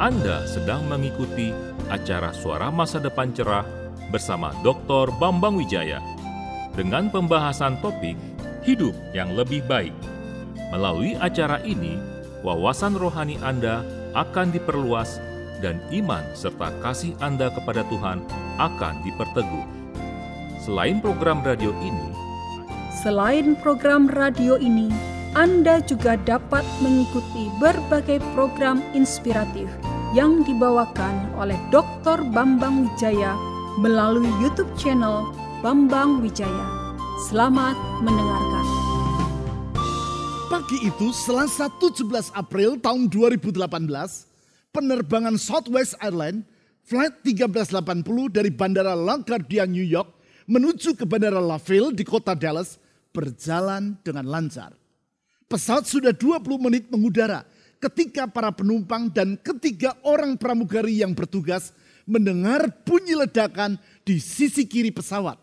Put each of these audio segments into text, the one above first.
Anda sedang mengikuti acara Suara Masa Depan Cerah bersama Dr. Bambang Wijaya dengan pembahasan topik hidup yang lebih baik. Melalui acara ini, wawasan rohani Anda akan diperluas dan iman serta kasih Anda kepada Tuhan akan diperteguh. Selain program radio ini, Selain program radio ini, Anda juga dapat mengikuti berbagai program inspiratif yang dibawakan oleh Dr. Bambang Wijaya melalui YouTube channel Bambang Wijaya. Selamat mendengarkan. Pagi itu Selasa 17 April tahun 2018, penerbangan Southwest Airlines flight 1380 dari Bandara LaGuardia New York menuju ke Bandara Laville di kota Dallas berjalan dengan lancar. Pesawat sudah 20 menit mengudara ketika para penumpang dan ketiga orang pramugari yang bertugas mendengar bunyi ledakan di sisi kiri pesawat.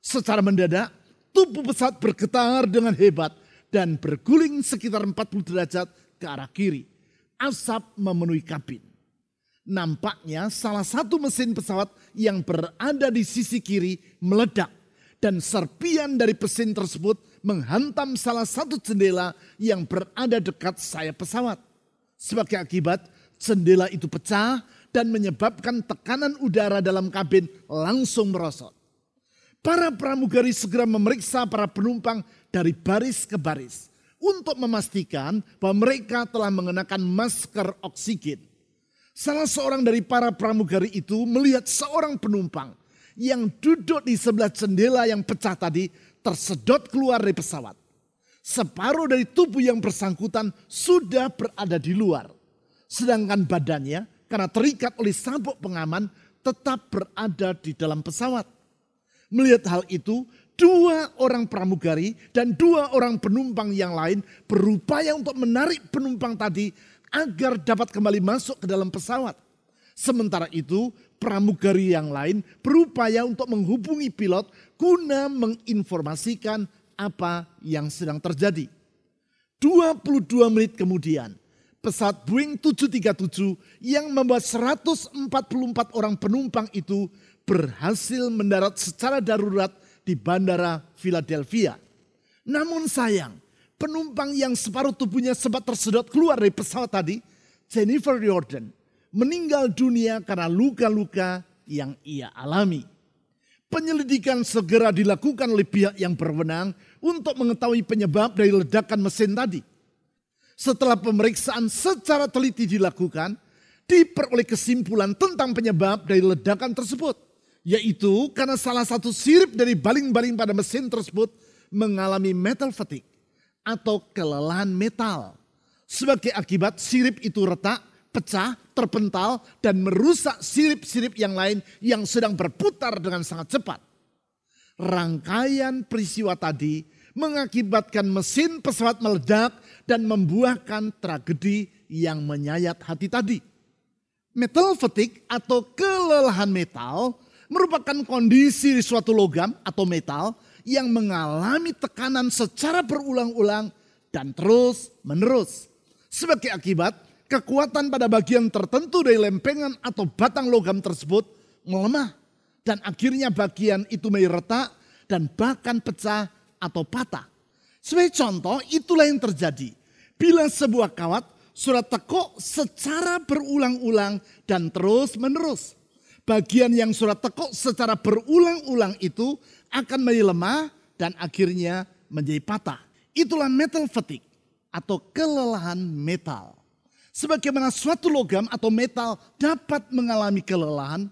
Secara mendadak, tubuh pesawat bergetar dengan hebat dan berguling sekitar 40 derajat ke arah kiri. Asap memenuhi kabin. Nampaknya salah satu mesin pesawat yang berada di sisi kiri meledak dan serpian dari mesin tersebut menghantam salah satu jendela yang berada dekat sayap pesawat. Sebagai akibat, jendela itu pecah dan menyebabkan tekanan udara dalam kabin langsung merosot. Para pramugari segera memeriksa para penumpang dari baris ke baris untuk memastikan bahwa mereka telah mengenakan masker oksigen. Salah seorang dari para pramugari itu melihat seorang penumpang yang duduk di sebelah jendela yang pecah tadi tersedot keluar dari pesawat. Separuh dari tubuh yang bersangkutan sudah berada di luar. Sedangkan badannya karena terikat oleh sabuk pengaman tetap berada di dalam pesawat. Melihat hal itu, dua orang pramugari dan dua orang penumpang yang lain berupaya untuk menarik penumpang tadi agar dapat kembali masuk ke dalam pesawat. Sementara itu, pramugari yang lain berupaya untuk menghubungi pilot guna menginformasikan apa yang sedang terjadi. 22 menit kemudian, pesawat Boeing 737 yang membawa 144 orang penumpang itu berhasil mendarat secara darurat di Bandara Philadelphia. Namun sayang, penumpang yang separuh tubuhnya sempat tersedot keluar dari pesawat tadi, Jennifer Jordan, meninggal dunia karena luka-luka yang ia alami. Penyelidikan segera dilakukan oleh pihak yang berwenang untuk mengetahui penyebab dari ledakan mesin tadi. Setelah pemeriksaan secara teliti dilakukan, diperoleh kesimpulan tentang penyebab dari ledakan tersebut. Yaitu karena salah satu sirip dari baling-baling pada mesin tersebut mengalami metal fatigue atau kelelahan metal. Sebagai akibat sirip itu retak, pecah, terpental, dan merusak sirip-sirip yang lain yang sedang berputar dengan sangat cepat. Rangkaian peristiwa tadi mengakibatkan mesin pesawat meledak dan membuahkan tragedi yang menyayat hati tadi. Metal fatigue atau kelelahan metal merupakan kondisi di suatu logam atau metal yang mengalami tekanan secara berulang-ulang dan terus menerus. Sebagai akibat, kekuatan pada bagian tertentu dari lempengan atau batang logam tersebut melemah. Dan akhirnya bagian itu menjadi retak dan bahkan pecah atau patah. Sebagai contoh, itulah yang terjadi. Bila sebuah kawat surat tekuk secara berulang-ulang dan terus menerus bagian yang surat tekuk secara berulang-ulang itu akan menjadi lemah dan akhirnya menjadi patah. Itulah metal fatigue atau kelelahan metal. Sebagaimana suatu logam atau metal dapat mengalami kelelahan,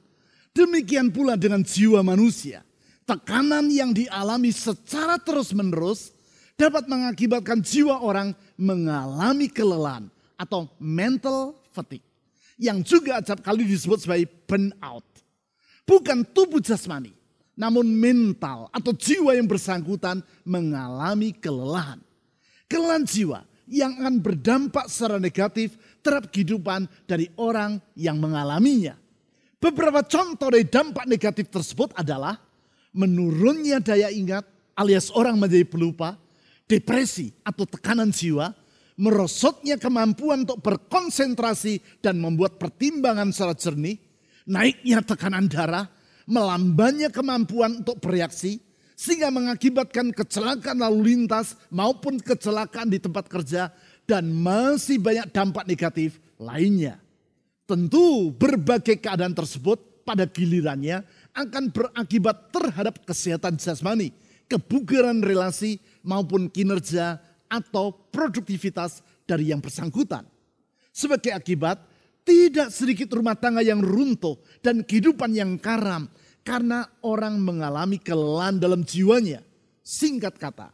demikian pula dengan jiwa manusia. Tekanan yang dialami secara terus-menerus dapat mengakibatkan jiwa orang mengalami kelelahan atau mental fatigue yang juga acap kali disebut sebagai burnout. Bukan tubuh jasmani, namun mental atau jiwa yang bersangkutan mengalami kelelahan. Kelelahan jiwa yang akan berdampak secara negatif terhadap kehidupan dari orang yang mengalaminya. Beberapa contoh dari dampak negatif tersebut adalah menurunnya daya ingat alias orang menjadi pelupa, depresi atau tekanan jiwa, merosotnya kemampuan untuk berkonsentrasi dan membuat pertimbangan secara jernih, naiknya tekanan darah, melambannya kemampuan untuk bereaksi, sehingga mengakibatkan kecelakaan lalu lintas maupun kecelakaan di tempat kerja dan masih banyak dampak negatif lainnya. Tentu berbagai keadaan tersebut pada gilirannya akan berakibat terhadap kesehatan jasmani, kebugaran relasi maupun kinerja atau produktivitas dari yang bersangkutan. Sebagai akibat, tidak sedikit rumah tangga yang runtuh dan kehidupan yang karam karena orang mengalami kelelahan dalam jiwanya. Singkat kata,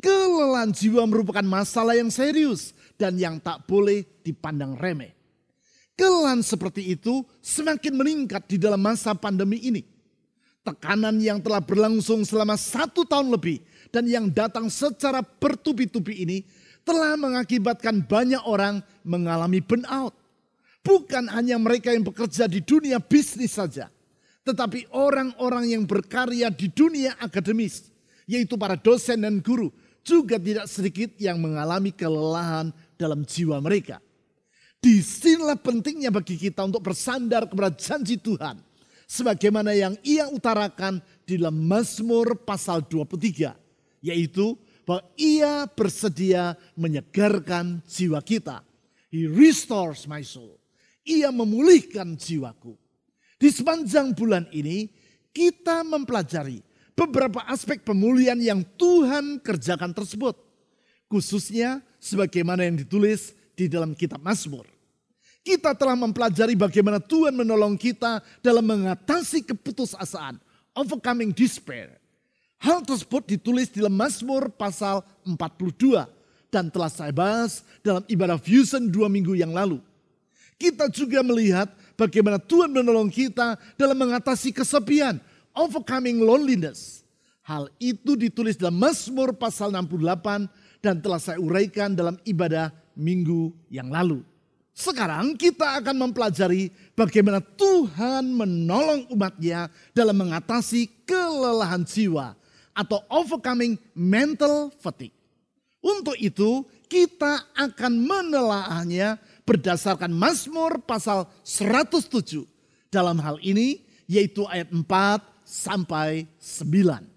kelelahan jiwa merupakan masalah yang serius dan yang tak boleh dipandang remeh. Kelelahan seperti itu semakin meningkat di dalam masa pandemi ini. Tekanan yang telah berlangsung selama satu tahun lebih dan yang datang secara bertubi-tubi ini telah mengakibatkan banyak orang mengalami burnout. Bukan hanya mereka yang bekerja di dunia bisnis saja, tetapi orang-orang yang berkarya di dunia akademis, yaitu para dosen dan guru, juga tidak sedikit yang mengalami kelelahan dalam jiwa mereka. Di sinilah pentingnya bagi kita untuk bersandar kepada janji Tuhan. Sebagaimana yang ia utarakan di dalam Mazmur pasal 23 yaitu bahwa ia bersedia menyegarkan jiwa kita. He restores my soul. Ia memulihkan jiwaku. Di sepanjang bulan ini kita mempelajari beberapa aspek pemulihan yang Tuhan kerjakan tersebut. Khususnya sebagaimana yang ditulis di dalam kitab Mazmur. Kita telah mempelajari bagaimana Tuhan menolong kita dalam mengatasi keputusasaan, overcoming despair Hal tersebut ditulis di dalam Mazmur pasal 42 dan telah saya bahas dalam ibadah fusion dua minggu yang lalu. Kita juga melihat bagaimana Tuhan menolong kita dalam mengatasi kesepian, overcoming loneliness. Hal itu ditulis dalam Mazmur pasal 68 dan telah saya uraikan dalam ibadah minggu yang lalu. Sekarang kita akan mempelajari bagaimana Tuhan menolong umatnya dalam mengatasi kelelahan jiwa atau overcoming mental fatigue. Untuk itu kita akan menelaahnya berdasarkan Mazmur pasal 107. Dalam hal ini yaitu ayat 4 sampai 9.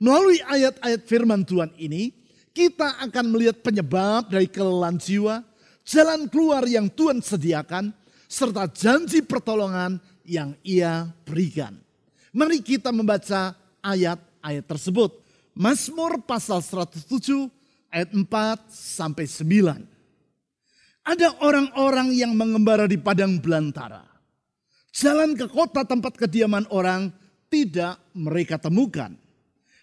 Melalui ayat-ayat firman Tuhan ini kita akan melihat penyebab dari kelelahan jiwa, jalan keluar yang Tuhan sediakan, serta janji pertolongan yang ia berikan. Mari kita membaca ayat ayat tersebut. Mazmur pasal 107 ayat 4 sampai 9. Ada orang-orang yang mengembara di padang belantara. Jalan ke kota tempat kediaman orang tidak mereka temukan.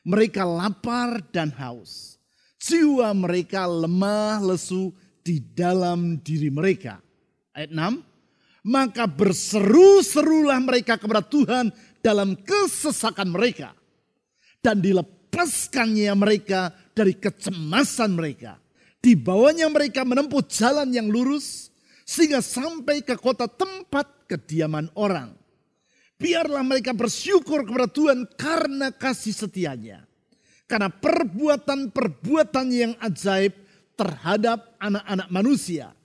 Mereka lapar dan haus. Jiwa mereka lemah lesu di dalam diri mereka. Ayat 6. Maka berseru-serulah mereka kepada Tuhan dalam kesesakan mereka dan dilepaskannya mereka dari kecemasan mereka. Dibawanya mereka menempuh jalan yang lurus sehingga sampai ke kota tempat kediaman orang. Biarlah mereka bersyukur kepada Tuhan karena kasih setianya. Karena perbuatan-perbuatan yang ajaib terhadap anak-anak manusia.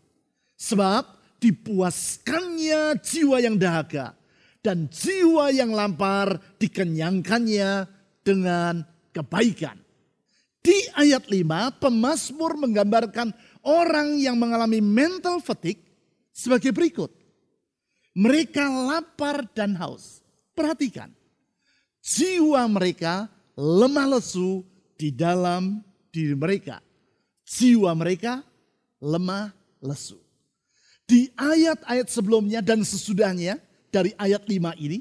Sebab dipuaskannya jiwa yang dahaga dan jiwa yang lapar dikenyangkannya dengan kebaikan. Di ayat 5, pemazmur menggambarkan orang yang mengalami mental fatigue sebagai berikut. Mereka lapar dan haus. Perhatikan. Jiwa mereka lemah lesu di dalam diri mereka. Jiwa mereka lemah lesu. Di ayat-ayat sebelumnya dan sesudahnya dari ayat 5 ini,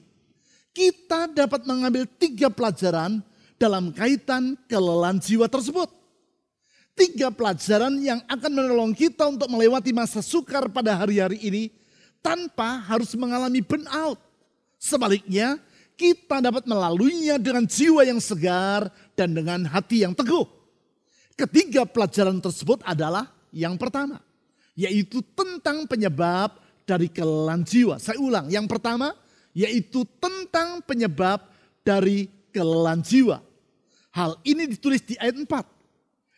kita dapat mengambil tiga pelajaran dalam kaitan kelelahan jiwa tersebut. Tiga pelajaran yang akan menolong kita untuk melewati masa sukar pada hari-hari ini tanpa harus mengalami burnout. Sebaliknya, kita dapat melaluinya dengan jiwa yang segar dan dengan hati yang teguh. Ketiga pelajaran tersebut adalah yang pertama, yaitu tentang penyebab dari kelelahan jiwa. Saya ulang, yang pertama, yaitu tentang penyebab dari kelelahan jiwa. Hal ini ditulis di ayat 4.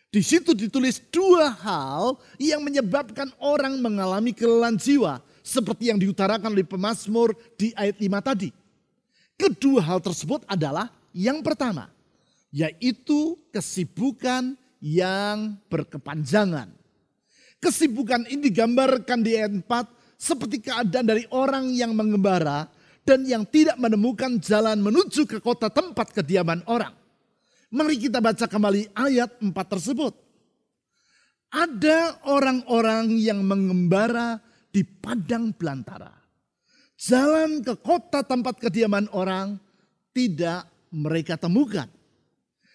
Di situ ditulis dua hal yang menyebabkan orang mengalami kelelahan jiwa. Seperti yang diutarakan oleh pemazmur di ayat 5 tadi. Kedua hal tersebut adalah yang pertama, yaitu kesibukan yang berkepanjangan. Kesibukan ini digambarkan di ayat 4 seperti keadaan dari orang yang mengembara dan yang tidak menemukan jalan menuju ke kota tempat kediaman orang. Mari kita baca kembali ayat 4 tersebut. Ada orang-orang yang mengembara di padang belantara. Jalan ke kota tempat kediaman orang tidak mereka temukan.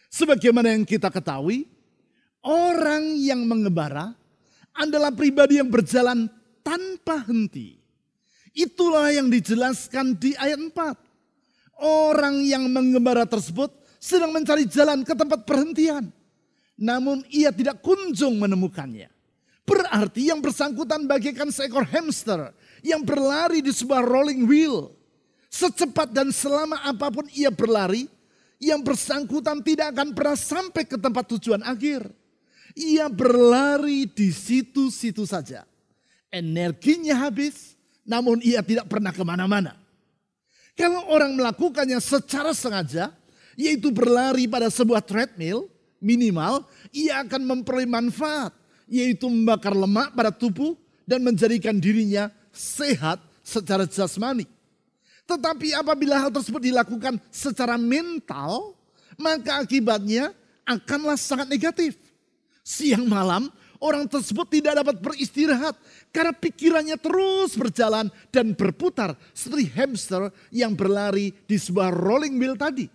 Sebagaimana yang kita ketahui, orang yang mengembara adalah pribadi yang berjalan tanpa henti. Itulah yang dijelaskan di ayat 4. Orang yang mengembara tersebut sedang mencari jalan ke tempat perhentian. Namun ia tidak kunjung menemukannya. Berarti yang bersangkutan bagaikan seekor hamster yang berlari di sebuah rolling wheel. Secepat dan selama apa pun ia berlari, yang bersangkutan tidak akan pernah sampai ke tempat tujuan akhir. Ia berlari di situ-situ saja. Energinya habis, namun ia tidak pernah ke mana-mana. Kalau orang melakukannya secara sengaja, yaitu berlari pada sebuah treadmill, minimal ia akan memperoleh manfaat, yaitu membakar lemak pada tubuh dan menjadikan dirinya sehat secara jasmani. Tetapi apabila hal tersebut dilakukan secara mental, maka akibatnya akanlah sangat negatif. Siang malam orang tersebut tidak dapat beristirahat karena pikirannya terus berjalan dan berputar seperti hamster yang berlari di sebuah rolling wheel tadi.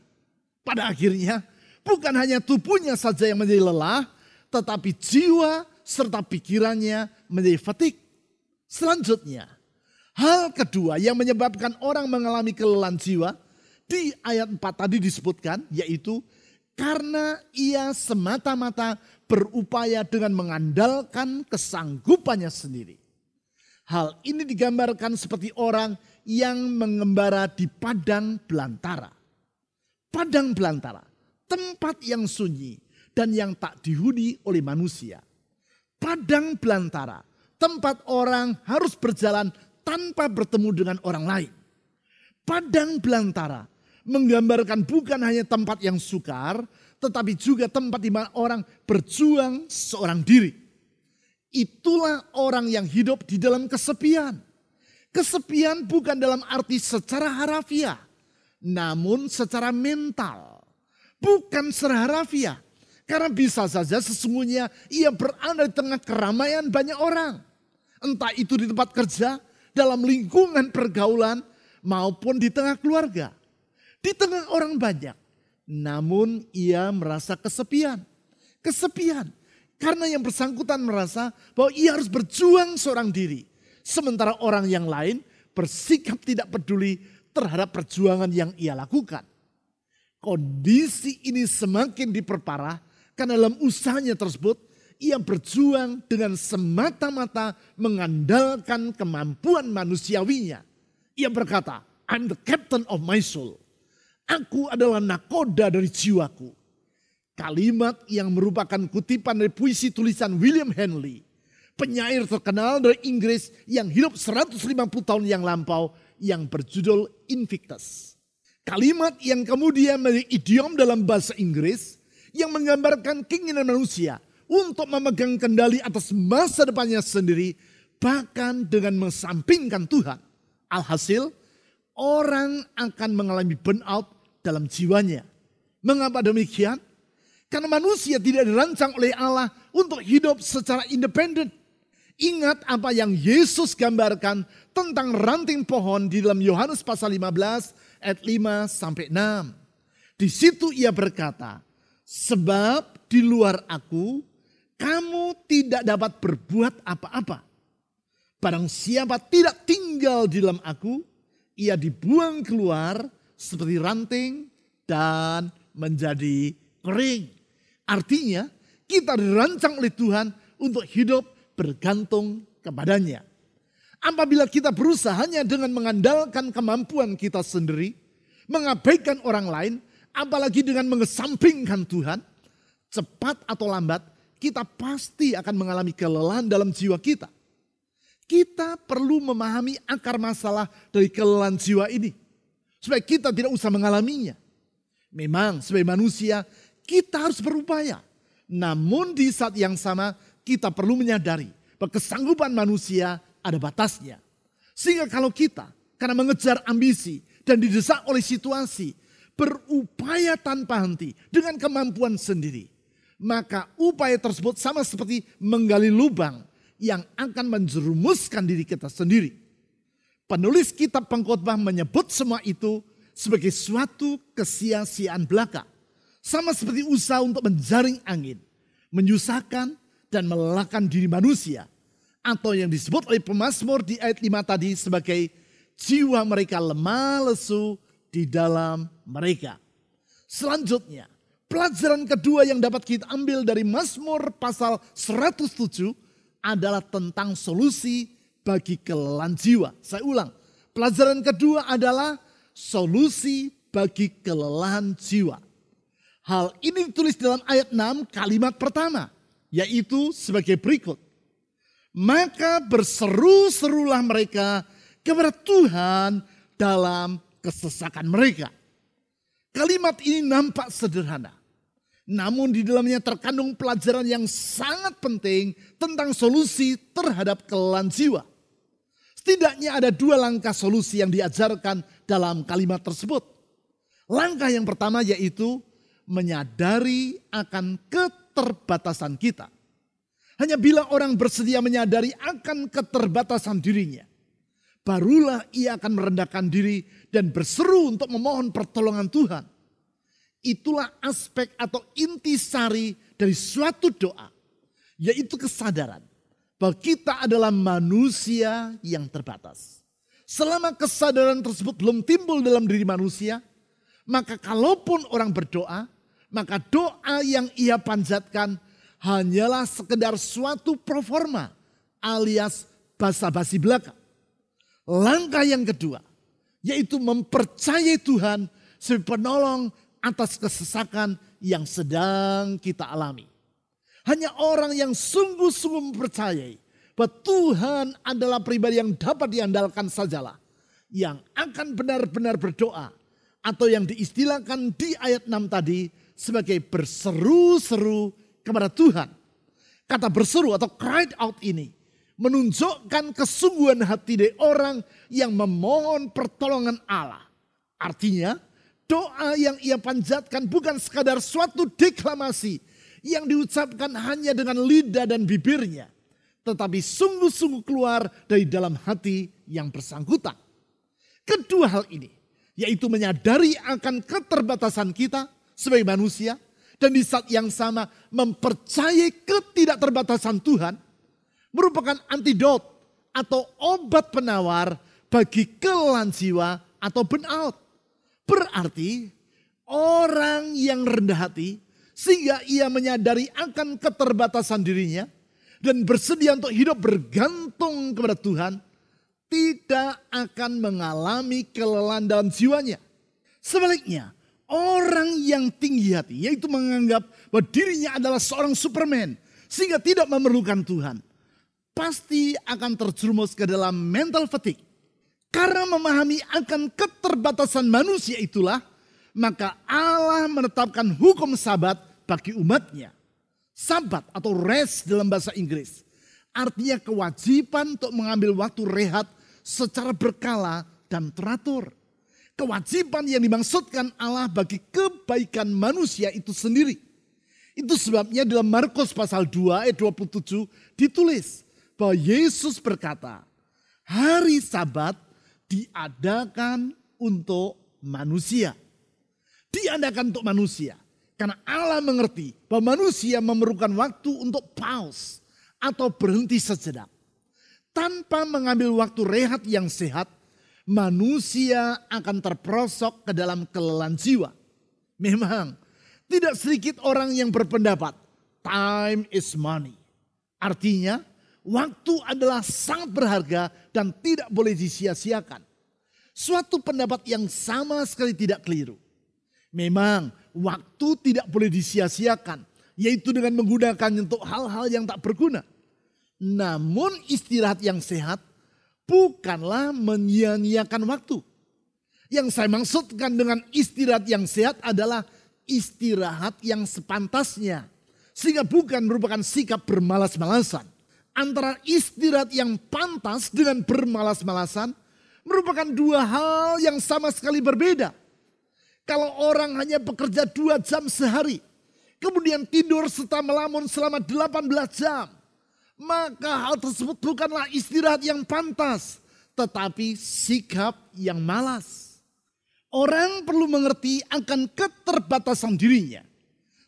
Pada akhirnya bukan hanya tubuhnya saja yang menjadi lelah, tetapi jiwa serta pikirannya menjadi fatik. Selanjutnya, hal kedua yang menyebabkan orang mengalami kelelahan jiwa di ayat 4 tadi disebutkan yaitu karena ia semata-mata berupaya dengan mengandalkan kesanggupannya sendiri. Hal ini digambarkan seperti orang yang mengembara di padang belantara. Padang belantara, tempat yang sunyi dan yang tak dihuni oleh manusia. Padang belantara, tempat orang harus berjalan tanpa bertemu dengan orang lain. Padang belantara, menggambarkan bukan hanya tempat yang sukar, tetapi juga tempat di mana orang berjuang seorang diri. Itulah orang yang hidup di dalam kesepian. Kesepian bukan dalam arti secara harafiah, namun secara mental. Bukan secara harafiah. Karena bisa saja sesungguhnya ia berada di tengah keramaian banyak orang. Entah itu di tempat kerja, dalam lingkungan pergaulan, maupun di tengah keluarga di tengah orang banyak. Namun ia merasa kesepian. Kesepian. Karena yang bersangkutan merasa bahwa ia harus berjuang seorang diri. Sementara orang yang lain bersikap tidak peduli terhadap perjuangan yang ia lakukan. Kondisi ini semakin diperparah karena dalam usahanya tersebut ia berjuang dengan semata-mata mengandalkan kemampuan manusiawinya. Ia berkata, I'm the captain of my soul. Aku adalah nakoda dari jiwaku. Kalimat yang merupakan kutipan dari puisi tulisan William Henley. Penyair terkenal dari Inggris yang hidup 150 tahun yang lampau yang berjudul Invictus. Kalimat yang kemudian menjadi idiom dalam bahasa Inggris yang menggambarkan keinginan manusia untuk memegang kendali atas masa depannya sendiri bahkan dengan mensampingkan Tuhan. Alhasil orang akan mengalami burnout dalam jiwanya. Mengapa demikian? Karena manusia tidak dirancang oleh Allah untuk hidup secara independen. Ingat apa yang Yesus gambarkan tentang ranting pohon di dalam Yohanes pasal 15 ayat 5 sampai 6. Di situ ia berkata, sebab di luar aku kamu tidak dapat berbuat apa-apa. Barang siapa tidak tinggal di dalam aku, ia dibuang keluar seperti ranting dan menjadi kering. Artinya kita dirancang oleh Tuhan untuk hidup bergantung kepadanya. Apabila kita berusaha hanya dengan mengandalkan kemampuan kita sendiri, mengabaikan orang lain, apalagi dengan mengesampingkan Tuhan, cepat atau lambat kita pasti akan mengalami kelelahan dalam jiwa kita. Kita perlu memahami akar masalah dari kelelahan jiwa ini. Supaya kita tidak usah mengalaminya. Memang sebagai manusia kita harus berupaya. Namun di saat yang sama kita perlu menyadari bahwa kesanggupan manusia ada batasnya. Sehingga kalau kita karena mengejar ambisi dan didesak oleh situasi berupaya tanpa henti dengan kemampuan sendiri. Maka upaya tersebut sama seperti menggali lubang yang akan menjerumuskan diri kita sendiri. Penulis kitab pengkhotbah menyebut semua itu sebagai suatu kesia-siaan belaka. Sama seperti usaha untuk menjaring angin, menyusahkan dan melelahkan diri manusia. Atau yang disebut oleh pemazmur di ayat 5 tadi sebagai jiwa mereka lemah lesu di dalam mereka. Selanjutnya, pelajaran kedua yang dapat kita ambil dari Mazmur pasal 107 adalah tentang solusi bagi kelelahan jiwa. Saya ulang, pelajaran kedua adalah solusi bagi kelelahan jiwa. Hal ini ditulis dalam ayat 6 kalimat pertama, yaitu sebagai berikut. Maka berseru-serulah mereka kepada Tuhan dalam kesesakan mereka. Kalimat ini nampak sederhana. Namun di dalamnya terkandung pelajaran yang sangat penting tentang solusi terhadap kelelahan jiwa. Setidaknya ada dua langkah solusi yang diajarkan dalam kalimat tersebut. Langkah yang pertama yaitu menyadari akan keterbatasan kita. Hanya bila orang bersedia menyadari akan keterbatasan dirinya, barulah ia akan merendahkan diri dan berseru untuk memohon pertolongan Tuhan Itulah aspek atau intisari dari suatu doa. Yaitu kesadaran bahwa kita adalah manusia yang terbatas. Selama kesadaran tersebut belum timbul dalam diri manusia, maka kalaupun orang berdoa, maka doa yang ia panjatkan hanyalah sekedar suatu proforma alias basa-basi belaka. Langkah yang kedua, yaitu mempercayai Tuhan sebagai penolong atas kesesakan yang sedang kita alami. Hanya orang yang sungguh-sungguh mempercayai bahwa Tuhan adalah pribadi yang dapat diandalkan sajalah. Yang akan benar-benar berdoa. Atau yang diistilahkan di ayat 6 tadi sebagai berseru-seru kepada Tuhan. Kata berseru atau cried out ini menunjukkan kesungguhan hati dari orang yang memohon pertolongan Allah. Artinya doa yang ia panjatkan bukan sekadar suatu deklamasi yang diucapkan hanya dengan lidah dan bibirnya, tetapi sungguh-sungguh keluar dari dalam hati yang bersangkutan. Kedua hal ini, yaitu menyadari akan keterbatasan kita sebagai manusia, dan di saat yang sama mempercayai ketidakterbatasan Tuhan, merupakan antidot atau obat penawar bagi kelelahan jiwa atau burnout. Berarti orang yang rendah hati sehingga ia menyadari akan keterbatasan dirinya dan bersedia untuk hidup bergantung kepada Tuhan tidak akan mengalami kelelahan dalam jiwanya. Sebaliknya, orang yang tinggi hati yaitu menganggap bahwa dirinya adalah seorang superman sehingga tidak memerlukan Tuhan pasti akan terjerumus ke dalam mental fatigue karena memahami akan keterbatasan manusia itulah, maka Allah menetapkan hukum sabat bagi umatnya. Sabat atau rest dalam bahasa Inggris. Artinya kewajiban untuk mengambil waktu rehat secara berkala dan teratur. Kewajiban yang dimaksudkan Allah bagi kebaikan manusia itu sendiri. Itu sebabnya dalam Markus pasal 2 ayat 27 ditulis bahwa Yesus berkata, hari sabat diadakan untuk manusia. Diadakan untuk manusia. Karena Allah mengerti bahwa manusia memerlukan waktu untuk pause atau berhenti sejenak. Tanpa mengambil waktu rehat yang sehat, manusia akan terperosok ke dalam kelelahan jiwa. Memang tidak sedikit orang yang berpendapat time is money. Artinya Waktu adalah sangat berharga dan tidak boleh disia-siakan. Suatu pendapat yang sama sekali tidak keliru. Memang waktu tidak boleh disia-siakan. yaitu dengan menggunakan untuk hal-hal yang tak berguna. Namun istirahat yang sehat bukanlah menyia-nyiakan waktu. Yang saya maksudkan dengan istirahat yang sehat adalah istirahat yang sepantasnya. Sehingga bukan merupakan sikap bermalas-malasan. Antara istirahat yang pantas dengan bermalas-malasan merupakan dua hal yang sama sekali berbeda. Kalau orang hanya bekerja dua jam sehari, kemudian tidur serta melamun selama 18 jam, maka hal tersebut bukanlah istirahat yang pantas, tetapi sikap yang malas. Orang perlu mengerti akan keterbatasan dirinya.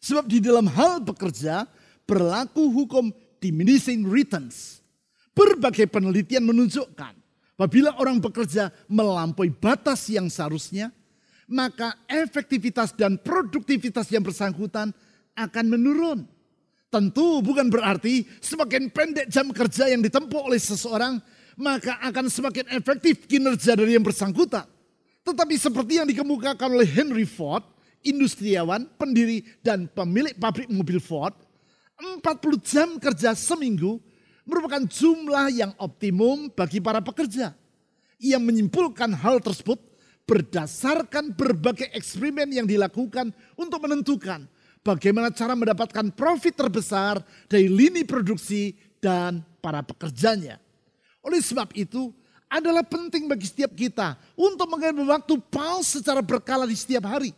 Sebab di dalam hal bekerja berlaku hukum diminishing returns. Berbagai penelitian menunjukkan apabila orang bekerja melampaui batas yang seharusnya, maka efektivitas dan produktivitas yang bersangkutan akan menurun. Tentu bukan berarti semakin pendek jam kerja yang ditempuh oleh seseorang, maka akan semakin efektif kinerja dari yang bersangkutan. Tetapi seperti yang dikemukakan oleh Henry Ford, industriawan, pendiri dan pemilik pabrik mobil Ford, 40 jam kerja seminggu merupakan jumlah yang optimum bagi para pekerja. Ia menyimpulkan hal tersebut berdasarkan berbagai eksperimen yang dilakukan untuk menentukan bagaimana cara mendapatkan profit terbesar dari lini produksi dan para pekerjanya. Oleh sebab itu, adalah penting bagi setiap kita untuk mengambil waktu pause secara berkala di setiap hari.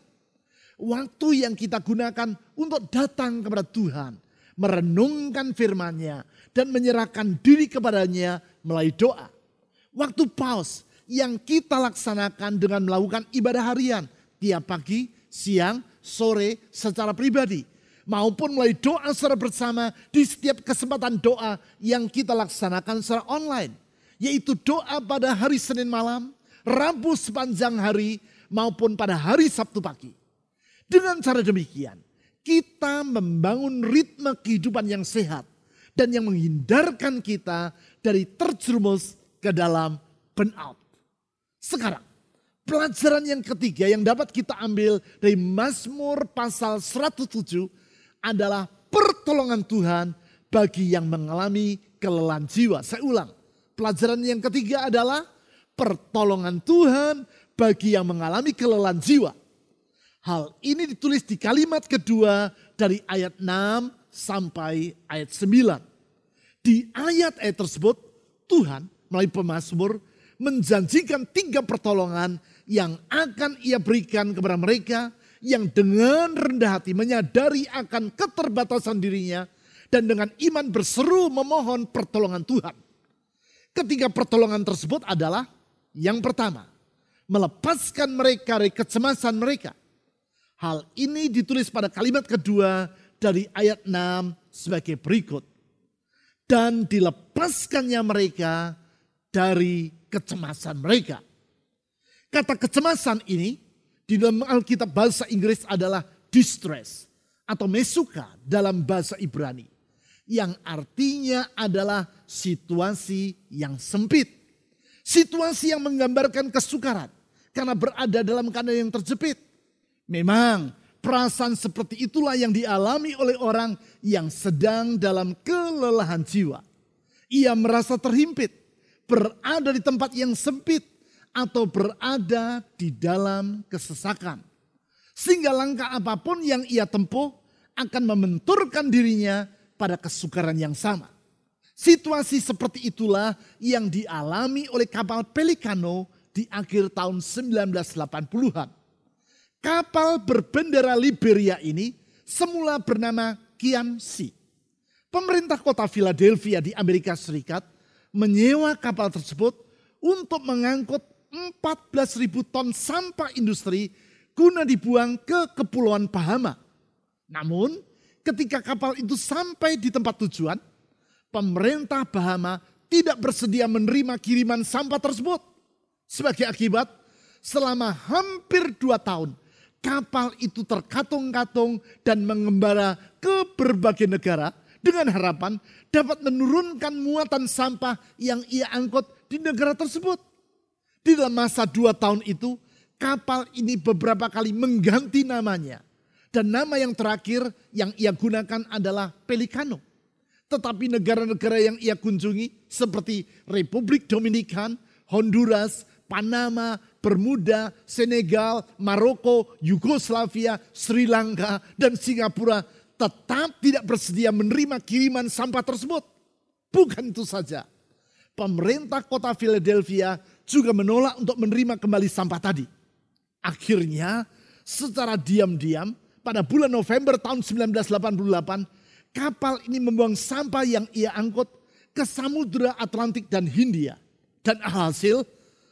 Waktu yang kita gunakan untuk datang kepada Tuhan, merenungkan firman-Nya dan menyerahkan diri kepadanya melalui doa. Waktu pause yang kita laksanakan dengan melakukan ibadah harian tiap pagi, siang, sore secara pribadi maupun melalui doa secara bersama di setiap kesempatan doa yang kita laksanakan secara online. Yaitu doa pada hari Senin malam, Rabu sepanjang hari, maupun pada hari Sabtu pagi. Dengan cara demikian, kita membangun ritme kehidupan yang sehat dan yang menghindarkan kita dari terjerumus ke dalam burnout. Sekarang, Pelajaran yang ketiga yang dapat kita ambil dari Mazmur pasal 107 adalah pertolongan Tuhan bagi yang mengalami kelelahan jiwa. Saya ulang, pelajaran yang ketiga adalah pertolongan Tuhan bagi yang mengalami kelelahan jiwa. Hal ini ditulis di kalimat kedua dari ayat 6 sampai ayat 9. Di ayat-ayat tersebut Tuhan melalui pemazmur menjanjikan tiga pertolongan yang akan ia berikan kepada mereka yang dengan rendah hati menyadari akan keterbatasan dirinya dan dengan iman berseru memohon pertolongan Tuhan. Ketiga pertolongan tersebut adalah yang pertama, melepaskan mereka dari kecemasan mereka. Hal ini ditulis pada kalimat kedua dari ayat 6 sebagai berikut. Dan dilepaskannya mereka dari kecemasan mereka. Kata kecemasan ini di dalam Alkitab bahasa Inggris adalah distress atau mesuka dalam bahasa Ibrani. Yang artinya adalah situasi yang sempit. Situasi yang menggambarkan kesukaran karena berada dalam keadaan yang terjepit. Memang perasaan seperti itulah yang dialami oleh orang yang sedang dalam kelelahan jiwa. Ia merasa terhimpit, berada di tempat yang sempit, atau berada di dalam kesesakan. Sehingga langkah apa pun yang ia tempuh akan membenturkan dirinya pada kesukaran yang sama. Situasi seperti itulah yang dialami oleh kapal Pelicano di akhir tahun 1980-an. Kapal berbendera Liberia ini semula bernama Kiamsi. Pemerintah kota Philadelphia di Amerika Serikat menyewa kapal tersebut untuk mengangkut 14 ribu ton sampah industri guna dibuang ke Kepulauan Bahama. Namun ketika kapal itu sampai di tempat tujuan, pemerintah Bahama tidak bersedia menerima kiriman sampah tersebut. Sebagai akibat, selama hampir dua tahun, kapal itu terkatung-katung dan mengembara ke berbagai negara dengan harapan dapat menurunkan muatan sampah yang ia angkut di negara tersebut. Di dalam masa dua tahun itu, kapal ini beberapa kali mengganti namanya. Dan nama yang terakhir yang ia gunakan adalah Pelikano. Tetapi negara-negara yang ia kunjungi seperti Republik Dominikan, Honduras, Panama, Bermuda, Senegal, Maroko, Yugoslavia, Sri Lanka, dan Singapura tetap tidak bersedia menerima kiriman sampah tersebut. Bukan itu saja. Pemerintah kota Philadelphia juga menolak untuk menerima kembali sampah tadi. Akhirnya secara diam-diam pada bulan November tahun 1988, kapal ini membuang sampah yang ia angkut ke Samudra Atlantik dan Hindia. Dan hasil,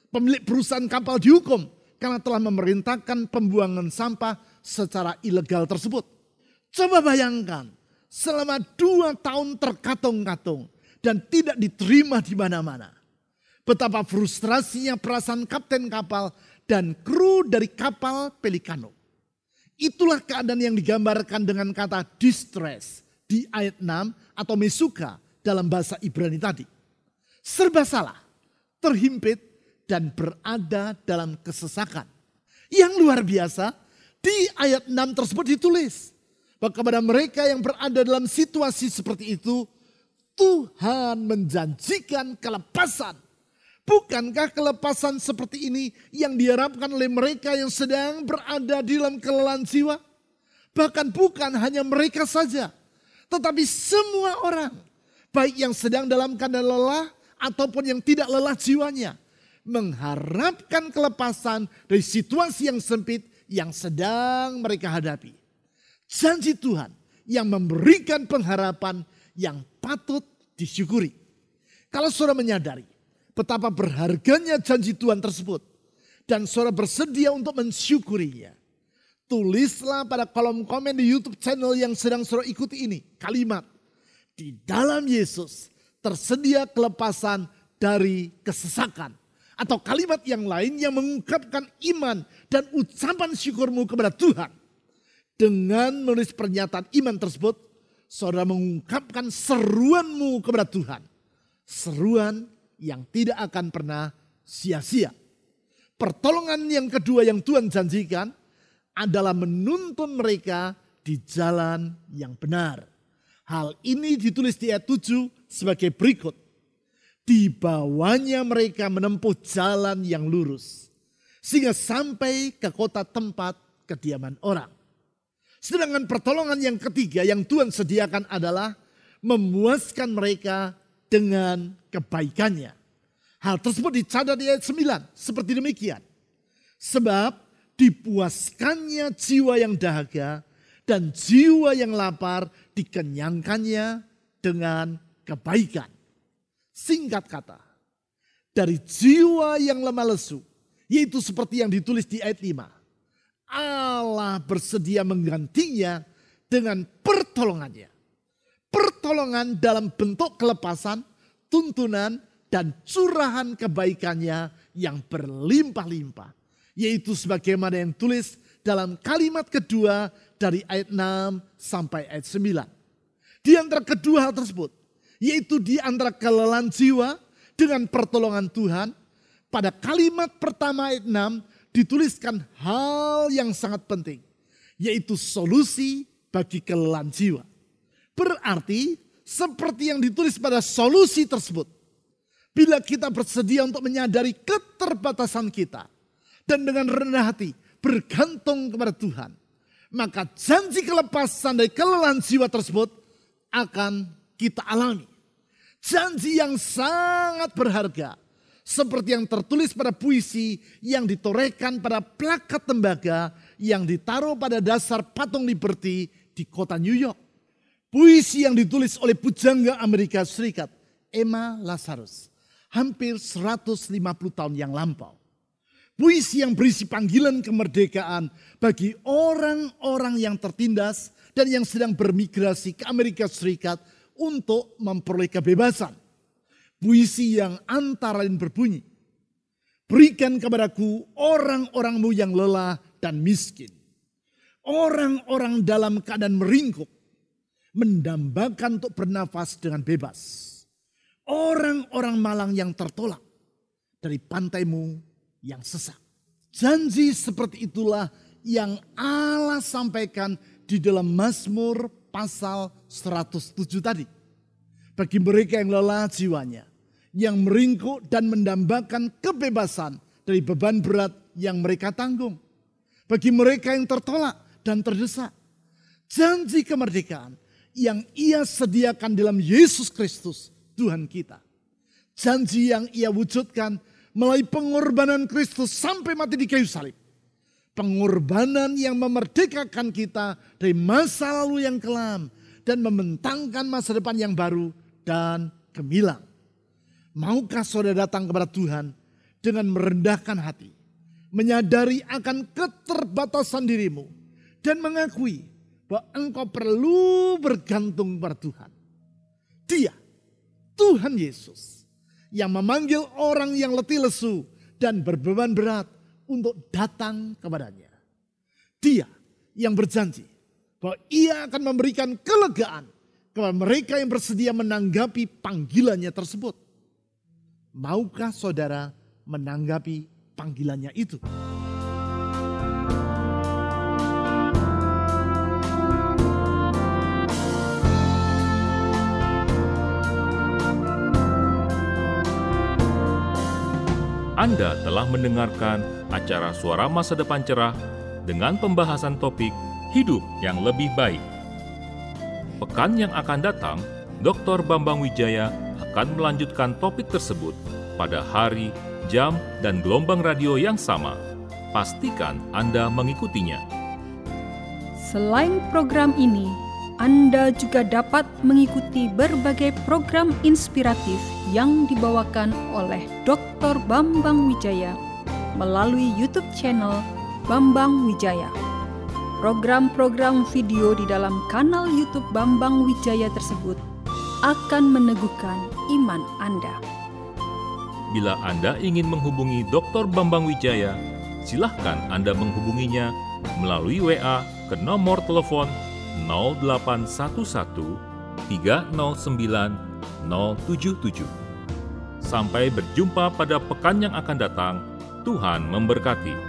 pemilik perusahaan kapal dihukum karena telah memerintahkan pembuangan sampah secara ilegal tersebut. Coba bayangkan, selama dua tahun terkatung-katung dan tidak diterima di mana-mana. Betapa frustrasinya perasaan kapten kapal dan kru dari kapal Pelikano. Itulah keadaan yang digambarkan dengan kata distress di ayat 6 atau mesuka dalam bahasa Ibrani tadi. Serba salah, terhimpit, dan berada dalam kesesakan. Yang luar biasa, di ayat 6 tersebut ditulis. Bahwa kepada mereka yang berada dalam situasi seperti itu, Tuhan menjanjikan kelepasan Bukankah kelepasan seperti ini yang diharapkan oleh mereka yang sedang berada di dalam kelelahan jiwa? Bahkan bukan hanya mereka saja, tetapi semua orang, baik yang sedang dalam keadaan lelah ataupun yang tidak lelah jiwanya, mengharapkan kelepasan dari situasi yang sempit yang sedang mereka hadapi. Janji Tuhan yang memberikan pengharapan yang patut disyukuri. Kalau saudara menyadari betapa berharganya janji Tuhan tersebut. Dan saudara bersedia untuk mensyukurinya. Tulislah pada kolom komen di YouTube channel yang sedang saudara ikuti ini. Kalimat, di dalam Yesus tersedia kelepasan dari kesesakan. Atau kalimat yang lain yang mengungkapkan iman dan ucapan syukurmu kepada Tuhan. Dengan menulis pernyataan iman tersebut, saudara mengungkapkan seruanmu kepada Tuhan. Seruan yang tidak akan pernah sia-sia. Pertolongan yang kedua yang Tuhan janjikan adalah menuntun mereka di jalan yang benar. Hal ini ditulis di ayat 7 sebagai berikut. Di bawahnya mereka menempuh jalan yang lurus. Sehingga sampai ke kota tempat kediaman orang. Sedangkan pertolongan yang ketiga yang Tuhan sediakan adalah memuaskan mereka dengan kebaikannya. Hal tersebut dicatat di ayat 9 seperti demikian. Sebab dipuaskannya jiwa yang dahaga dan jiwa yang lapar dikenyangkannya dengan kebaikan. Singkat kata, dari jiwa yang lemah lesu, yaitu seperti yang ditulis di ayat 5. Allah bersedia menggantinya dengan pertolongannya pertolongan dalam bentuk kelepasan, tuntunan, dan curahan kebaikannya yang berlimpah-limpah. Yaitu sebagaimana yang tulis dalam kalimat kedua dari ayat 6 sampai ayat 9. Di antara kedua hal tersebut, yaitu di antara kelelahan jiwa dengan pertolongan Tuhan, pada kalimat pertama ayat 6 dituliskan hal yang sangat penting, yaitu solusi bagi kelelahan jiwa. Berarti seperti yang ditulis pada solusi tersebut. Bila kita bersedia untuk menyadari keterbatasan kita. Dan dengan rendah hati bergantung kepada Tuhan. Maka janji kelepasan dari kelelahan jiwa tersebut akan kita alami. Janji yang sangat berharga. Seperti yang tertulis pada puisi yang ditorehkan pada plakat tembaga yang ditaruh pada dasar patung Liberty di kota New York. Puisi yang ditulis oleh pujangga Amerika Serikat, Emma Lazarus. Hampir 150 tahun yang lampau. Puisi yang berisi panggilan kemerdekaan bagi orang-orang yang tertindas dan yang sedang bermigrasi ke Amerika Serikat untuk memperoleh kebebasan. Puisi yang antara lain berbunyi, Berikan kepadaku orang-orangmu yang lelah dan miskin. Orang-orang dalam keadaan meringkuk mendambakan untuk bernafas dengan bebas. Orang-orang malang yang tertolak dari pantaimu yang sesak. Janji seperti itulah yang Allah sampaikan di dalam Mazmur pasal 107 tadi. Bagi mereka yang lelah jiwanya, yang meringkuk dan mendambakan kebebasan dari beban berat yang mereka tanggung. Bagi mereka yang tertolak dan terdesak, janji kemerdekaan yang ia sediakan dalam Yesus Kristus, Tuhan kita. Janji yang ia wujudkan melalui pengorbanan Kristus sampai mati di kayu salib. Pengorbanan yang memerdekakan kita dari masa lalu yang kelam dan membentangkan masa depan yang baru dan gemilang. Maukah saudara datang kepada Tuhan dengan merendahkan hati, menyadari akan keterbatasan dirimu, dan mengakui bahwa engkau perlu bergantung pada Tuhan. Dia, Tuhan Yesus, yang memanggil orang yang letih lesu dan berbeban berat untuk datang kepadanya. Dia yang berjanji bahwa ia akan memberikan kelegaan kepada mereka yang bersedia menanggapi panggilannya tersebut. Maukah saudara menanggapi panggilannya itu? Anda telah mendengarkan acara Suara Masa Depan Cerah dengan pembahasan topik hidup yang lebih baik. Pekan yang akan datang, Dr. Bambang Wijaya akan melanjutkan topik tersebut pada hari, jam, dan gelombang radio yang sama. Pastikan Anda mengikutinya. Selain program ini, Anda juga dapat mengikuti berbagai program inspiratif yang dibawakan oleh Dr. Bambang Wijaya melalui YouTube channel Bambang Wijaya. Program-program video di dalam kanal YouTube Bambang Wijaya tersebut akan meneguhkan iman Anda. Bila Anda ingin menghubungi Dr. Bambang Wijaya, silahkan Anda menghubunginya melalui WA ke nomor telepon 0811 309 077. Sampai berjumpa pada pekan yang akan datang. Tuhan memberkati.